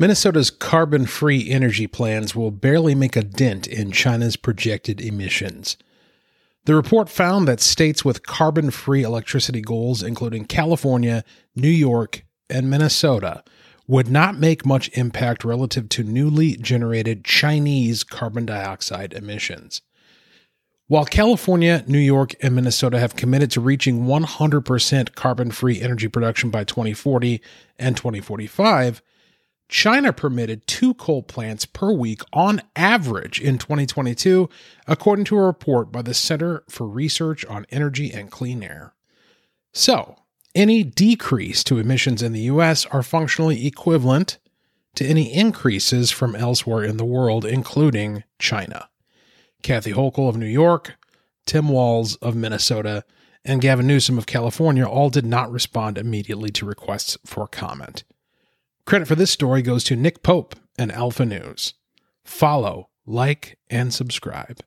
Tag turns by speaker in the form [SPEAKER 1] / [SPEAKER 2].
[SPEAKER 1] Minnesota's carbon free energy plans will barely make a dent in China's projected emissions. The report found that states with carbon free electricity goals, including California, New York, and Minnesota, would not make much impact relative to newly generated Chinese carbon dioxide emissions. While California, New York, and Minnesota have committed to reaching 100% carbon free energy production by 2040 and 2045, China permitted two coal plants per week on average in 2022, according to a report by the Center for Research on Energy and Clean Air. So, any decrease to emissions in the US are functionally equivalent to any increases from elsewhere in the world, including China. Kathy Hochul of New York, Tim Walz of Minnesota, and Gavin Newsom of California all did not respond immediately to requests for comment. Credit for this story goes to Nick Pope and Alpha News. Follow, like, and subscribe.